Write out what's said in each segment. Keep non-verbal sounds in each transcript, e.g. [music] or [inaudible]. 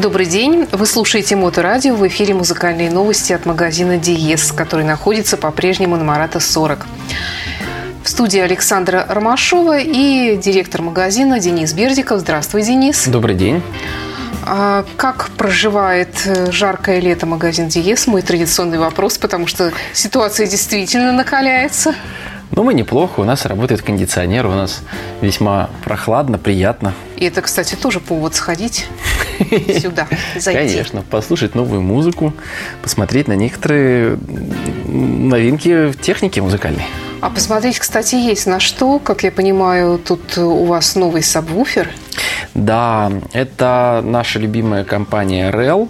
Добрый день. Вы слушаете Моторадио. В эфире музыкальные новости от магазина Диес, который находится по-прежнему на Марата 40. В студии Александра Ромашова и директор магазина Денис Бердиков. Здравствуй, Денис. Добрый день. А как проживает э, жаркое лето магазин Диес? Мой традиционный вопрос, потому что ситуация действительно накаляется. Ну, мы неплохо. У нас работает кондиционер, у нас весьма прохладно, приятно. И это, кстати, тоже повод сходить [laughs] сюда, зайти. Конечно, послушать новую музыку, посмотреть на некоторые новинки техники музыкальной. А посмотреть, кстати, есть на что. Как я понимаю, тут у вас новый сабвуфер. Да, это наша любимая компания REL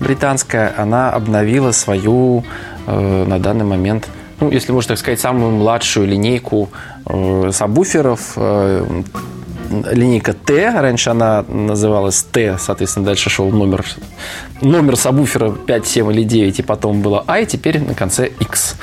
британская. Она обновила свою э, на данный момент, ну, если можно так сказать, самую младшую линейку э, сабвуферов. Э, линейка Т, раньше она называлась Т, соответственно, дальше шел номер, номер сабвуфера 5, 7 или 9, и потом было А, и теперь на конце X.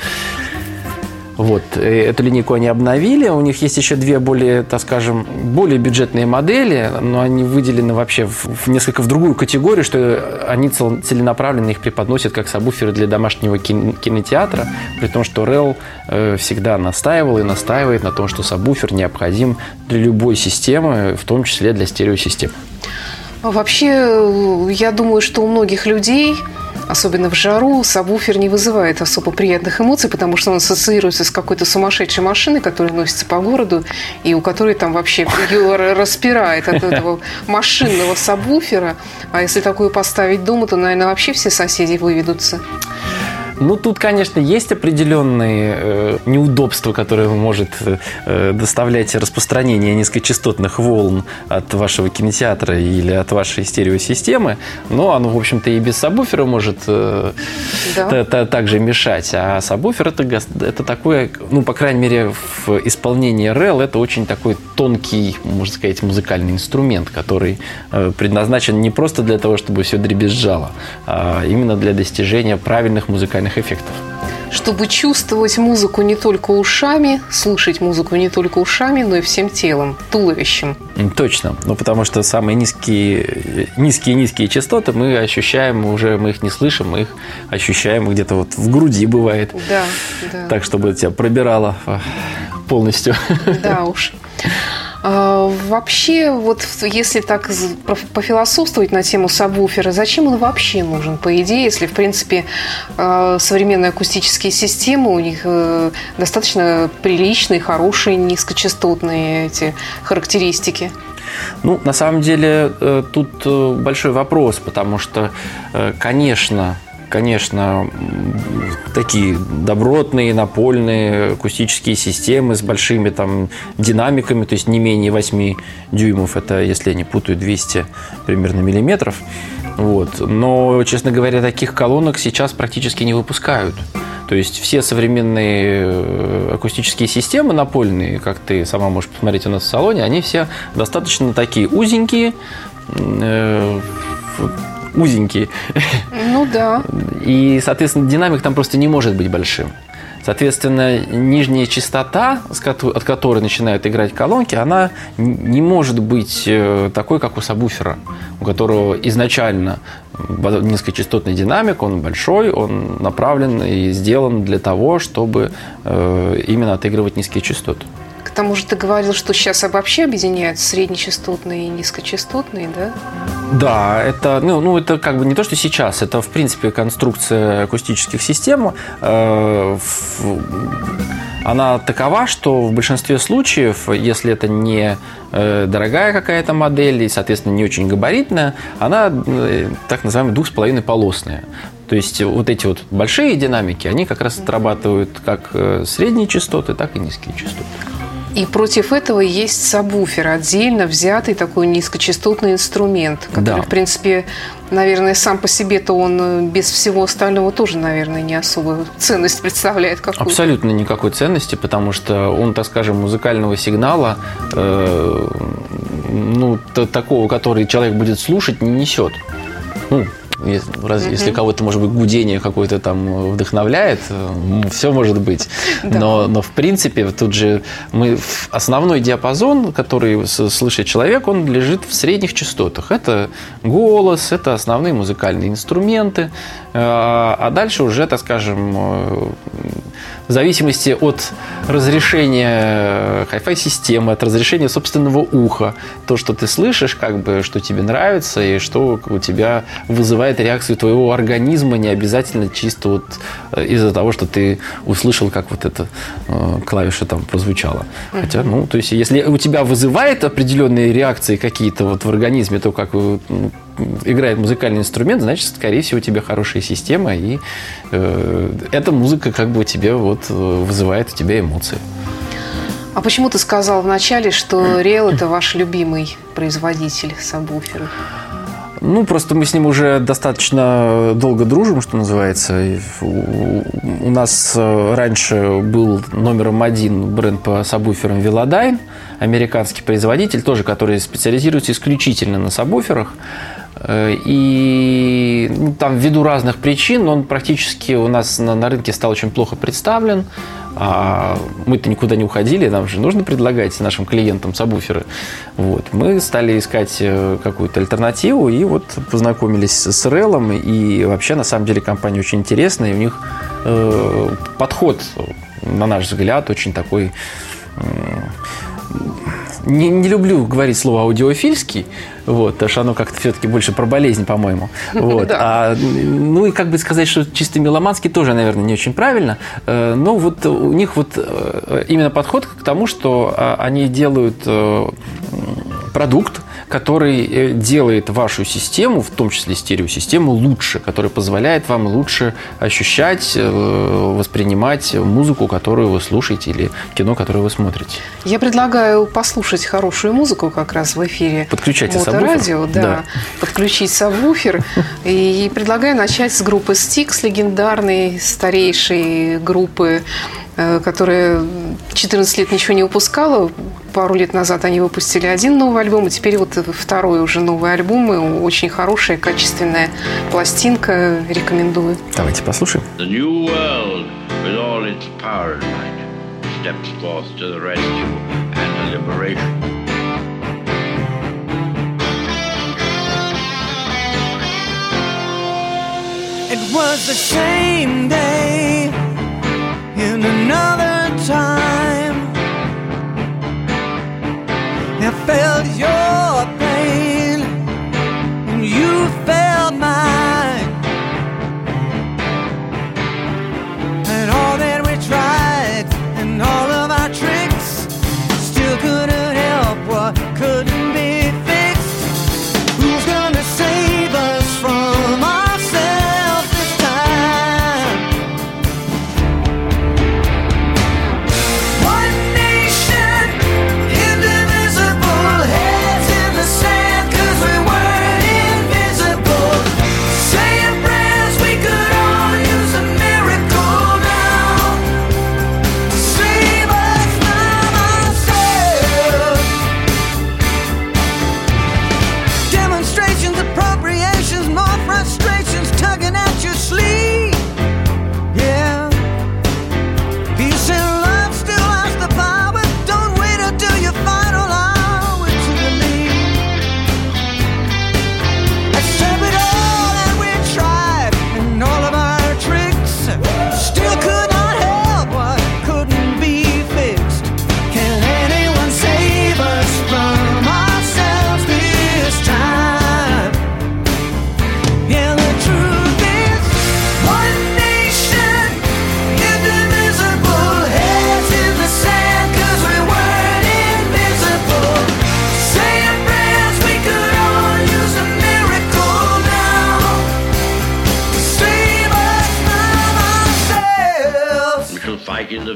Вот. Э, эту линейку они обновили. У них есть еще две более, так скажем, более бюджетные модели, но они выделены вообще в, в несколько в другую категорию, что они целенаправленно их преподносят как сабвуферы для домашнего кинотеатра, при том, что REL э, всегда настаивал и настаивает на том, что сабвуфер необходим для любой системы, в том числе для стереосистем. Вообще, э, я думаю, что у многих людей особенно в жару, сабвуфер не вызывает особо приятных эмоций, потому что он ассоциируется с какой-то сумасшедшей машиной, которая носится по городу, и у которой там вообще ее распирает от этого машинного сабвуфера. А если такое поставить дома, то, наверное, вообще все соседи выведутся. Ну, тут, конечно, есть определенные э, неудобства, которые может э, доставлять распространение низкочастотных волн от вашего кинотеатра или от вашей стереосистемы, но оно, в общем-то, и без сабвуфера может э, да. также мешать. А сабвуфер это, это такое, ну, по крайней мере, в исполнении REL это очень такой тонкий, можно сказать, музыкальный инструмент, который э, предназначен не просто для того, чтобы все дребезжало, а именно для достижения правильных музыкальных музыкальных эффектов. Чтобы чувствовать музыку не только ушами, слушать музыку не только ушами, но и всем телом, туловищем. Точно. Ну, потому что самые низкие, низкие-низкие частоты мы ощущаем уже, мы их не слышим, мы их ощущаем где-то вот в груди бывает. Да, да. Так, чтобы тебя пробирало а, полностью. Да [laughs] уж. А, вообще, вот если так пофилософствовать на тему сабвуфера, зачем он вообще нужен, по идее, если, в принципе, а, современные акустические системы, у них э, достаточно приличные, хорошие, низкочастотные эти характеристики? Ну, на самом деле, э, тут э, большой вопрос, потому что, конечно, конечно, такие добротные, напольные акустические системы с большими там динамиками, то есть не менее 8 дюймов, это, если я не путаю, 200 примерно миллиметров. Вот. Но, честно говоря, таких колонок сейчас практически не выпускают. То есть все современные э, акустические системы напольные, как ты сама можешь посмотреть у нас в салоне, они все достаточно такие узенькие, узенькие. Ну да. И, соответственно, динамик там просто не может быть большим. Соответственно, нижняя частота, от которой начинают играть колонки, она не может быть э, такой, как у сабвуфера, у которого изначально низкочастотный динамик, он большой, он направлен и сделан для того, чтобы э, именно отыгрывать низкие частоты. Тому же ты говорил, что сейчас вообще объединяют среднечастотные и низкочастотные, да? Да, это, ну, ну, это как бы не то, что сейчас, это в принципе конструкция акустических систем. Э, она такова, что в большинстве случаев, если это не э, дорогая какая-то модель и, соответственно, не очень габаритная, она э, так называемая двухсполовиной полосная. То есть вот эти вот большие динамики, они как раз отрабатывают как средние частоты, так и низкие частоты. И против этого есть сабвуфер, отдельно взятый такой низкочастотный инструмент, который, да. в принципе, наверное, сам по себе-то он э, без всего остального тоже, наверное, не особую ценность представляет какую-то. Абсолютно никакой ценности, потому что он, так скажем, музыкального сигнала, э, ну, такого, который человек будет слушать, не несет. Ну, Если, mm-hmm. если кого-то, может быть, гудение какое-то там вдохновляет, все может быть. Но, но в принципе, тут же мы основной диапазон, который слышит человек, он лежит в средних частотах. Это голос, это основные музыкальные инструменты, а дальше уже, так скажем, в зависимости от разрешения Hi-Fi системы, от разрешения собственного уха, то, что ты слышишь, как бы, что тебе нравится и что у тебя вызывает реакцию твоего организма, не обязательно чисто вот э, из-за того, что ты услышал, как вот эта э, клавиша там прозвучала. Хотя, ну, то есть, если у тебя вызывает определенные реакции какие-то вот в организме, то как ну, играет музыкальный инструмент, значит, скорее всего, у тебя хорошая система, и э, эта музыка как бы у тебя вот э, вызывает у тебя эмоции. А почему ты сказал вначале, что Real это ваш любимый производитель сабвуферов? Ну, просто мы с ним уже достаточно долго дружим, что называется. У нас э, раньше был номером один бренд по сабвуферам Velodyne, американский производитель, тоже который специализируется исключительно на сабвуферах. Э, и ну, там ввиду разных причин он практически у нас на, на рынке стал очень плохо представлен. А мы-то никуда не уходили, нам же нужно предлагать нашим клиентам сабвуферы. Вот. Мы стали искать э, какую-то альтернативу и вот познакомились с Релом. И вообще, на самом деле, компания очень интересная. И у них э, подход, на наш взгляд, очень такой... Э, не, не люблю говорить слово аудиофильский, вот, потому что оно как-то все-таки больше про болезнь, по-моему. [laughs] Вот. А, ну и как бы сказать, что чисто меломанский тоже, наверное, не очень правильно. Э, но вот у них вот э, именно подход к тому, что а, они делают э, продукт, который э, делает вашу систему, в том числе стереосистему, лучше, который позволяет вам лучше ощущать, э, воспринимать музыку, которую вы слушаете, или кино, которое вы смотрите. Я предлагаю послушать хорошую музыку как раз в эфире. Подключайте радио, да, да. Подключить сабвуфер. И предлагаю начать с группы Стикс, легендарной, старейшей группы Э, которая 14 лет ничего не выпускала. Пару лет назад они выпустили один новый альбом, и теперь вот второй уже новый альбом. И очень хорошая, качественная пластинка. Рекомендую. Давайте послушаем. The new world, with all its power and might, steps forth to the rescue and the liberation. It was the same day in another time. I felt your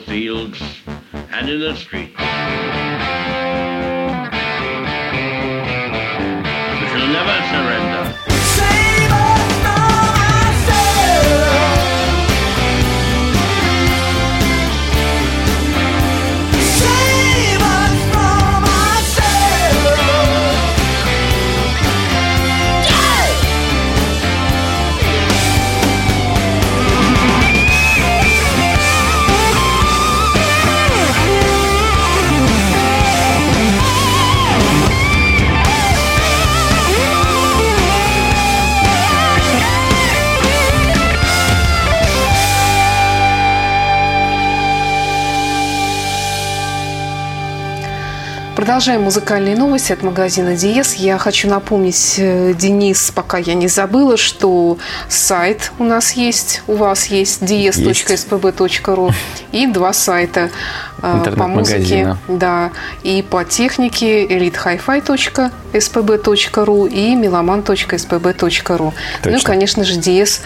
fields and in the streets. Продолжаем музыкальные новости от магазина Диес. Я хочу напомнить, э, Денис, пока я не забыла, что сайт у нас есть, у вас есть dies.spb.ru и два сайта по музыке, да, и по технике elitehifi.spb.ru и meloman.spb.ru. Ну и, конечно же, Диес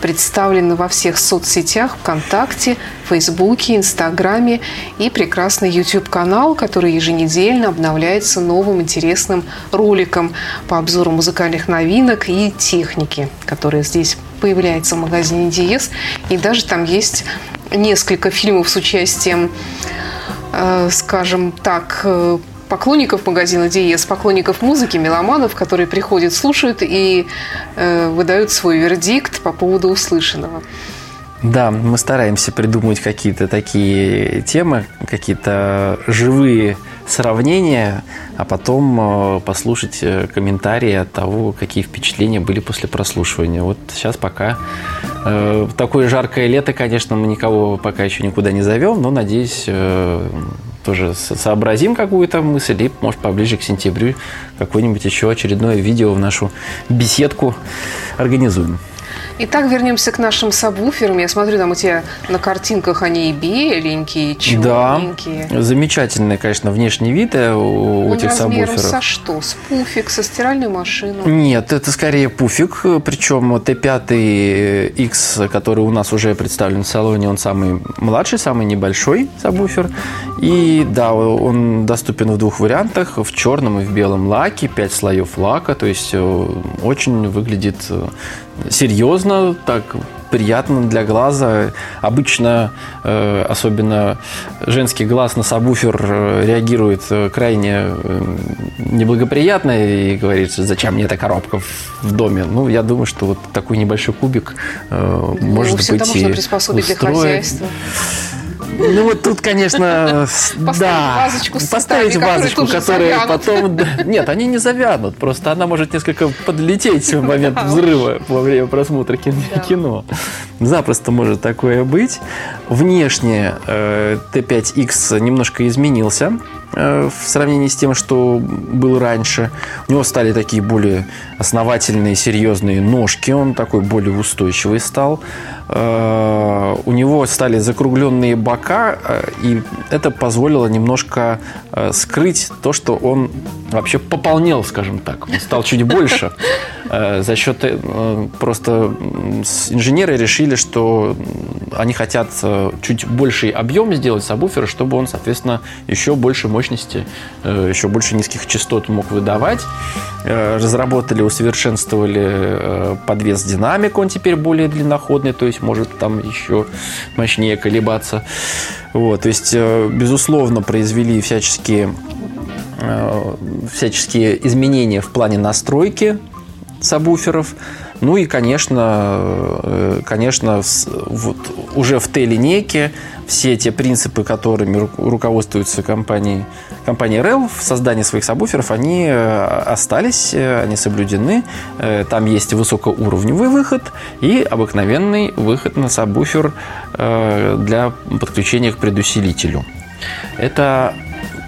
представлен во всех соцсетях, ВКонтакте, Фейсбуке, Инстаграме и прекрасный YouTube-канал, который еженедельно обновляется новым интересным роликом по обзору музыкальных новинок и техники, которая здесь появляется в магазине Диес. И даже там есть несколько фильмов с участием, э, скажем так, э, поклонников магазина Диес, поклонников музыки, меломанов, которые приходят, слушают и э, выдают свой вердикт по поводу услышанного. Да, мы стараемся придумывать какие-то такие темы, какие-то живые сравнения, а потом э, послушать э, комментарии от того, какие впечатления были после прослушивания. Вот сейчас пока э, такое жаркое лето, конечно, мы никого пока еще никуда не зовем, но, надеюсь, тоже сообразим какую-то мысль и, может, поближе к сентябрю какое-нибудь еще очередное видео в нашу беседку организуем. Итак, вернемся к нашим сабвуферам. Я смотрю, там у тебя на картинках они и беленькие, черненькие. Да, замечательный, конечно, внешний вид э, у Он этих сабвуферов. со что? С пуфик, со стиральную машину? Нет, это скорее пуфик, причем T5X, который у нас уже представлен в салоне, он самый младший, самый небольшой сабвуфер. И да, он доступен в двух вариантах, в черном и в белом лаке, 5 слоев лака, то есть э, очень выглядит э, серьезно, так приятно для глаза. Обычно, э, особенно женский глаз на сабвуфер э, реагирует э, крайне неблагоприятно и говорит, зачем мне эта коробка в доме. Ну, я думаю, что вот такой небольшой кубик ну, может быть можно приспособить устроит. Ну вот тут, конечно, [laughs] да. Вазочку поставить вазочку, которая потом... Нет, они не завянут, просто она может несколько подлететь в момент взрыва во время просмотра кино. Запросто может такое быть. Внешне Т5Х э, немножко изменился в сравнении с тем, что был раньше. У него стали такие более основательные, серьезные ножки. Он такой более устойчивый стал. Э, у него стали закругленные бока, э, и это позволило немножко э, скрыть то, что он вообще пополнел, скажем так. Он стал чуть больше. За счет просто инженеры решили, что они хотят чуть больший объем сделать сабвуфера, чтобы он, соответственно, еще больше мощности, еще больше низких частот мог выдавать. Разработали, усовершенствовали подвес динамик, он теперь более длинноходный, то есть может там еще мощнее колебаться. Вот, то есть, э, безусловно, произвели всяческие, э, всяческие изменения в плане настройки сабвуферов. Ну и, конечно, э, конечно вот уже в Т-линейке все те принципы, которыми руководствуются компании, компания REL в создании своих сабвуферов, они э, остались, э, они соблюдены. Э, там есть высокоуровневый выход и обыкновенный выход на сабвуфер для подключения к предусилителю. Это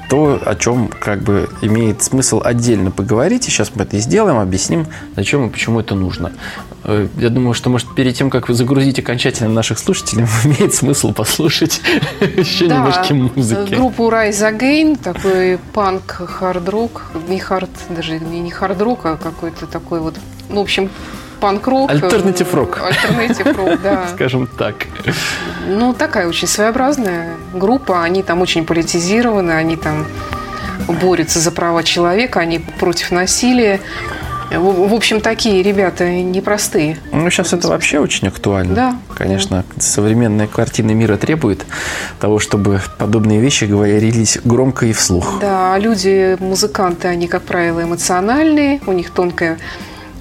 то, о чем как бы имеет смысл отдельно поговорить. И сейчас мы это и сделаем, объясним, зачем и почему это нужно. Э, я думаю, что, может, перед тем, как вы загрузите окончательно наших слушателей, [laughs] имеет смысл послушать [laughs] еще да, немножко музыки. Группу Rise Against, такой панк, хард-рок, не хард, даже не, не хард-рок, а какой-то такой вот, ну, в общем, панк-рок. Альтернатив рок. Альтернатив рок, [laughs] да. Скажем так. Ну, такая очень своеобразная группа. Они там очень политизированы, они там борются за права человека, они против насилия. В, в общем, такие ребята непростые. Ну, сейчас это вообще очень актуально. Да. Конечно, да. современная картина мира требует того, чтобы подобные вещи говорились громко и вслух. Да, люди, музыканты, они, как правило, эмоциональные, у них тонкая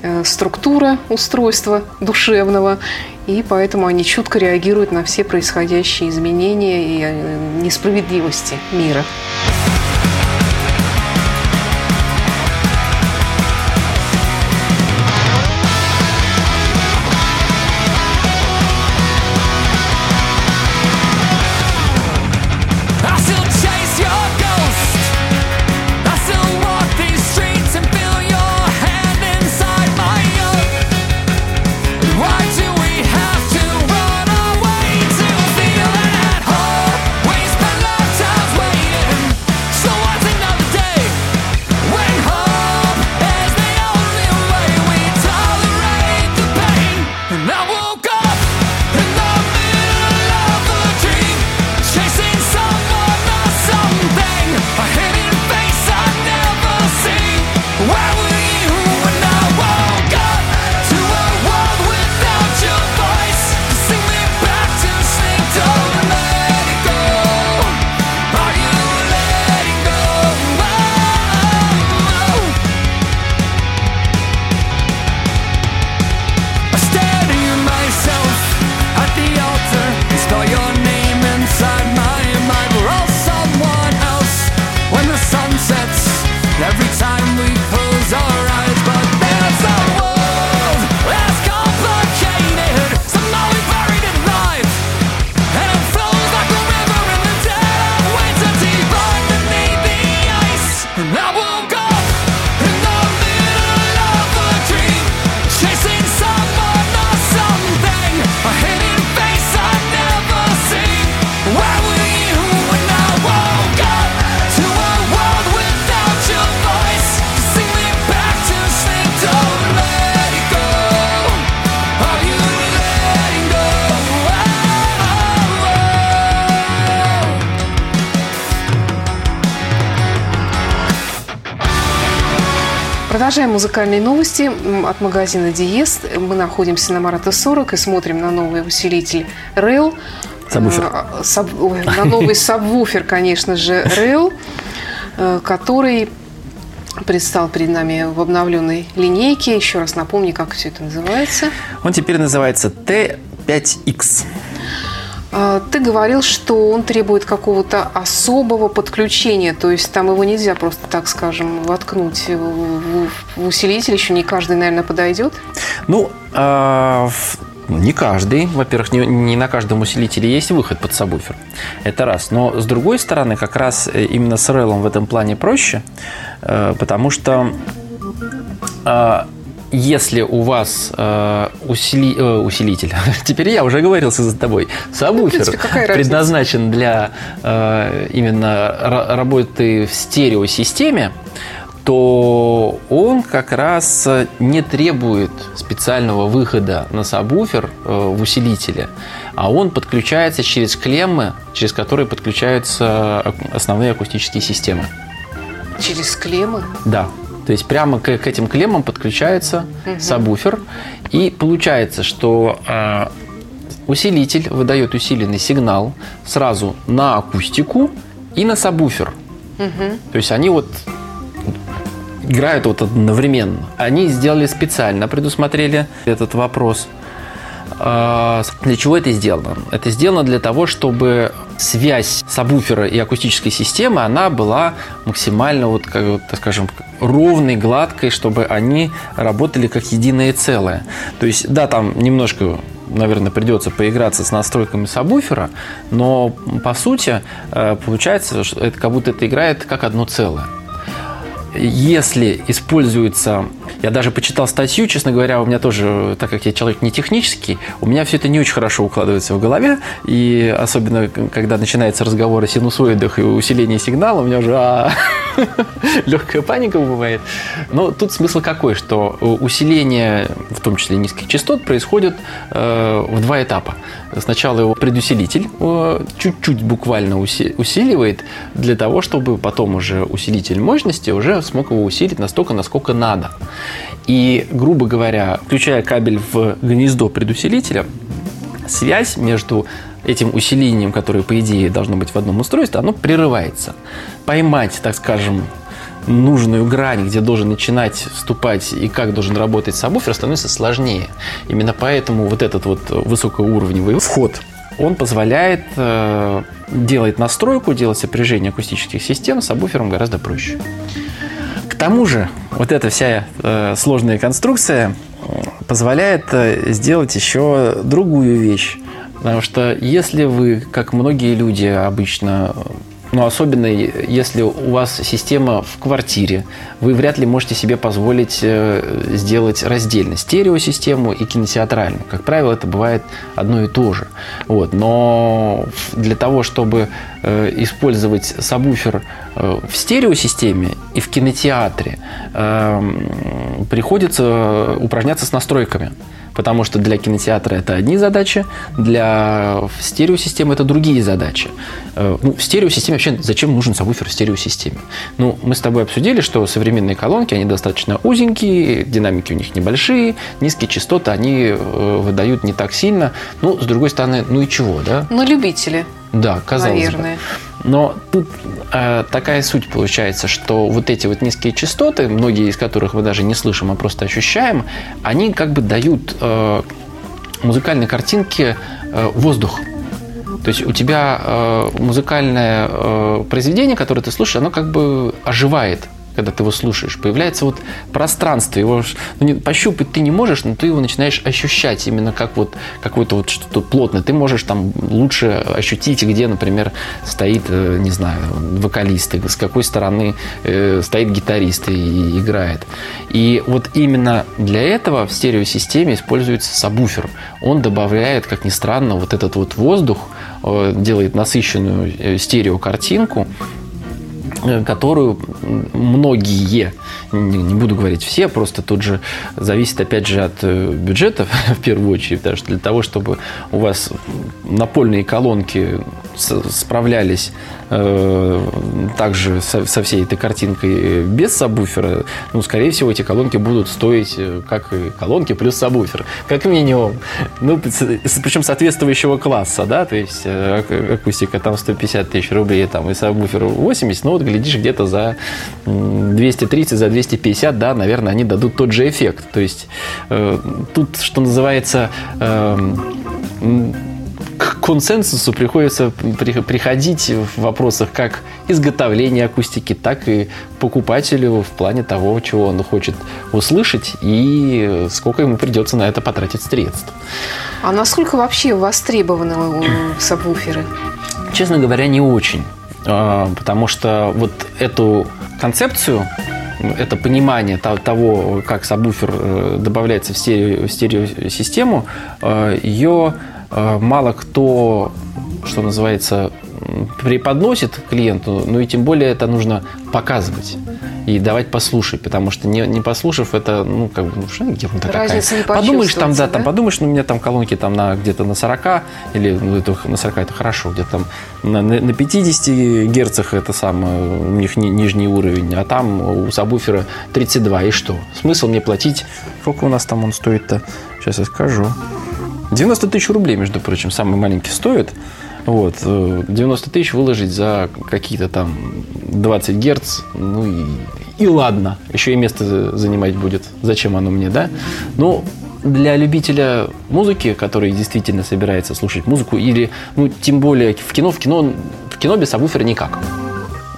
э, структура устройства душевного, и поэтому они чутко реагируют на все происходящие изменения и э, несправедливости мира. Продолжаем музыкальные новости от магазина Диез. Мы находимся на Марата 40 и смотрим на новый усилитель Rail. Сабвуфер. Э, саб- ой, на новый сабвуфер, конечно же, Rail, э, который предстал перед нами в обновленной линейке. Еще раз напомню, как все это называется. Он теперь называется T5X. А, Ты говорил, что он требует какого-то особого подключения, то есть там его нельзя просто, так скажем, воткнуть в, усилитель, еще не каждый, наверное, подойдет. Ну, а, ну, не каждый. Во-первых, не, не на каждом усилителе есть выход под сабвуфер. Это раз. Но с другой стороны, как раз э, именно с Релом в этом плане проще, э, потому что а, если у вас э, усили- э, усилитель, [laughs] теперь я уже говорился за тобой, сабвуфер принципе, какая разница? предназначен для э, именно ра- работы в стереосистеме, то он как раз не требует специального выхода на сабвуфер э, в усилителе, а он подключается через клеммы, через которые подключаются основные акустические системы. Через клеммы. Да. То есть прямо к, к этим клеммам подключается сабвуфер, и получается, что э, усилитель выдает усиленный сигнал сразу на акустику и на сабвуфер. То есть они вот играют вот одновременно. Они сделали специально, предусмотрели этот вопрос. А, Для чего это сделано? Это сделано для того, чтобы связь сабвуфера и акустической системы, она была максимально, вот, как, вот, так скажем, ровной, гладкой, чтобы они работали как единое целое. То есть, да, там немножко наверное, придется поиграться с настройками сабвуфера, но по сути э, получается, что это как будто это играет как одно целое если используется... Я даже почитал статью, честно говоря, у меня тоже, так как я человек не технический, у меня все это не очень хорошо укладывается в голове, и особенно, когда начинается разговор о синусоидах и усилении сигнала, у меня уже а, [laughs] легкая паника бывает. Но тут смысл какой, что усиление, в том числе низких частот, происходит э, в два этапа. Сначала его предусилитель э, чуть-чуть буквально уси- усиливает для того, чтобы потом уже усилитель мощности уже смог его усилить настолько, насколько надо. И, грубо говоря, включая кабель в гнездо предусилителя, связь между этим усилением, которое, по идее, должно быть в одном устройстве, оно прерывается. Поймать, так скажем, нужную грань, где должен начинать вступать и как должен работать сабвуфер, становится сложнее. Именно поэтому вот этот вот высокоуровневый вход, он позволяет э, делать настройку, делать сопряжение акустических систем с сабвуфером гораздо проще. Тому же, вот эта вся э, сложная конструкция э, позволяет э, сделать еще другую вещь. Потому что если вы, как многие люди обычно, ну, особенно если у вас система в квартире, вы вряд ли можете себе позволить э, сделать раздельно стереосистему и кинотеатральную. Как правило, это бывает одно и то же. Вот. Но для того, чтобы использовать сабвуфер э, в стереосистеме и в кинотеатре, э, приходится упражняться с настройками. Потому что для кинотеатра это одни задачи, для стереосистемы это другие задачи. Э, Ну, в стереосистеме вообще зачем нужен сабвуфер в стереосистеме? Ну, мы с тобой обсудили, что современные колонки, они достаточно узенькие, динамики у них небольшие, низкие частоты они э, выдают не так сильно. Ну, с другой стороны, ну и чего, да? На любителя, Да, казалось наверное. бы. Но тут э, такая суть получается, что вот эти вот низкие частоты, многие из которых мы даже не слышим, а просто ощущаем, они как бы дают э, музыкальной картинке э, воздух. То есть у тебя э, музыкальное э, произведение, которое ты слушаешь, оно как бы оживает когда ты его слушаешь, появляется вот пространство, его ну, не- пощупать ты не можешь, но ты его начинаешь ощущать именно как вот какое-то вот что-то плотное. Ты можешь там лучше ощутить, где, например, стоит, э, не знаю, вокалист, и с какой стороны э, стоит гитарист и играет. И вот именно для этого в стереосистеме используется сабвуфер. Он добавляет, как ни странно, вот этот вот воздух, э, делает насыщенную э, стереокартинку, которую многие, не, буду говорить все, просто тут же зависит опять же от э, бюджета [laughs] в первую очередь, потому что для того, чтобы у вас напольные колонки справлялись э, также со, со всей этой картинкой без сабвуфера, ну, скорее всего, эти колонки будут стоить, э, как и колонки плюс сабвуфер, как минимум. Ну, причем соответствующего класса, да, то есть э, ак- акустика там 150 тысяч рублей, там, и сабвуфер 80, ну, вот, глядишь, где-то за м, 230, за 250, да, наверное, они дадут тот же эффект. То есть э, тут, что называется, эм, консенсусу приходится при- приходить в вопросах как изготовления акустики, так и покупателю в плане того, чего он хочет услышать и сколько ему придется на это потратить средств. А насколько вообще востребованы э, сабвуферы? Честно говоря, не очень. А, Потому что вот эту концепцию, это понимание то- того, как сабвуфер э, добавляется в, стерео, в стереосистему, э, ее мало кто, что называется, преподносит клиенту, ну и тем более это нужно показывать и давать послушать, потому что не, не послушав это, ну, как бы, ну, что ерунда Разницы не какая. Подумаешь, там, да, почувствуется, там, да? подумаешь, ну, у меня там колонки там на, где-то на 40, или ну, это, на 40 это хорошо, где-то там на, на на 50 герцах это самое, у них ни- нижний уровень, а там у сабвуфера 32, и что? Смысл мне платить, сколько у нас там он стоит-то? Сейчас я скажу. 90 тысяч рублей, между прочим, самый маленький стоит. Вот, э, 90 тысяч выложить за какие-то там 20 герц, ну и, и ладно, еще и место занимать будет. Зачем оно мне, да? Ну, для любителя музыки, который действительно собирается слушать музыку, или, ну, тем более в кино, в кино, в кино без сабвуфера никак.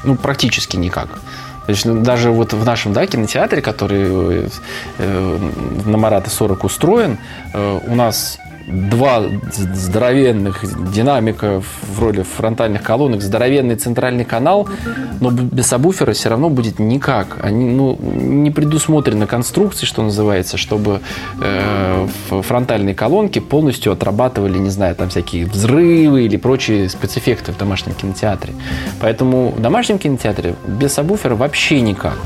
Ну, практически никак. То есть, ну, даже вот в нашем да, кинотеатре, который э, э, на Марата 40 устроен, э, у нас два здоровенных динамика в роли фронтальных колонок, здоровенный центральный канал, но без сабвуфера все равно будет никак. Они, ну, не предусмотрены конструкции, что называется, чтобы э, фронтальные колонки полностью отрабатывали, не знаю, там всякие взрывы или прочие спецэффекты в домашнем кинотеатре. Поэтому в домашнем кинотеатре без сабвуфера вообще никак.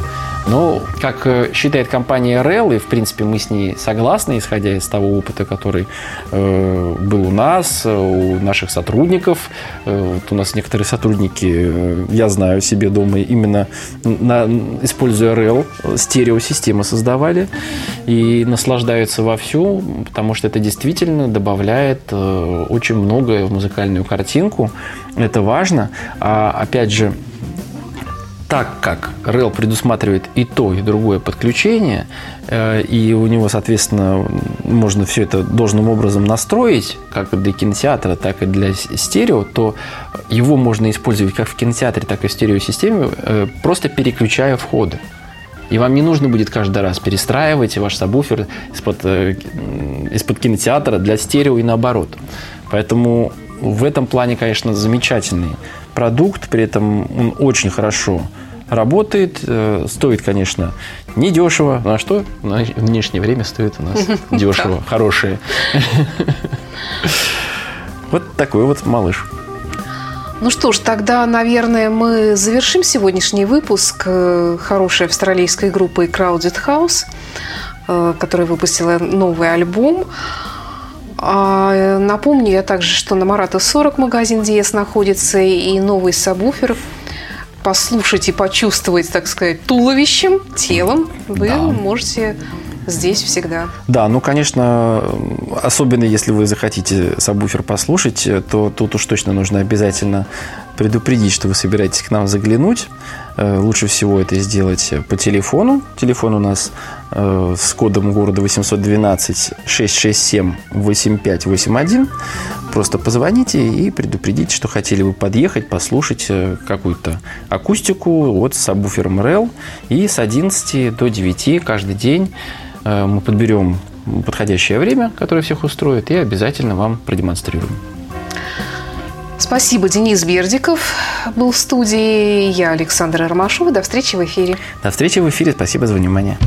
Но, как э, считает компания RL, и в принципе мы с ней согласны, исходя из того опыта, который э, был у нас, э, у наших сотрудников. Э, вот у нас некоторые сотрудники, э, я знаю себе дома, именно на, используя RL, э, стереосистемы создавали и наслаждаются вовсю, потому что это действительно добавляет э, очень многое в музыкальную картинку. Это важно. А опять же, так как REL предусматривает и то, и другое подключение, э, и у него, соответственно, можно все это должным образом настроить, как для кинотеатра, так и для стерео, то его можно использовать как в кинотеатре, так и в стереосистеме, э, просто переключая входы. И вам не нужно будет каждый раз перестраивать ваш сабвуфер из-под, э, из-под кинотеатра для стерео и наоборот. Поэтому в этом плане, конечно, замечательный продукт, при этом он очень хорошо работает, э, стоит, конечно, недешево. Ну а что на- в нынешнее время стоит у нас [laughs] дешево, хорошее. [laughs] Вот такой вот малыш. Ну что ж, тогда, наверное, мы завершим сегодняшний выпуск э, хорошей австралийской группы Crowded House, э, которая выпустила новый альбом. А, напомню я также, что на Марата 40 магазин Диес находится и новый сабвуфер. Послушать и почувствовать, так сказать, туловищем, телом вы Да. можете здесь всегда. Да, ну, конечно, особенно если вы захотите сабвуфер послушать, то тут уж точно нужно обязательно предупредить, что вы собираетесь к нам заглянуть. Э, Лучше всего это сделать по телефону. Телефон у нас э, с кодом города 812 667 8581. Просто позвоните и предупредите, что хотели бы подъехать, послушать э, какую-то акустику от сабвуфером REL. И с 11 до 9 каждый день э, мы подберем подходящее время, которое всех устроит, и обязательно вам продемонстрируем. Спасибо, Денис Бердиков был в студии. Я Александра Ромашова. До встречи в эфире. До встречи в эфире. Спасибо за внимание.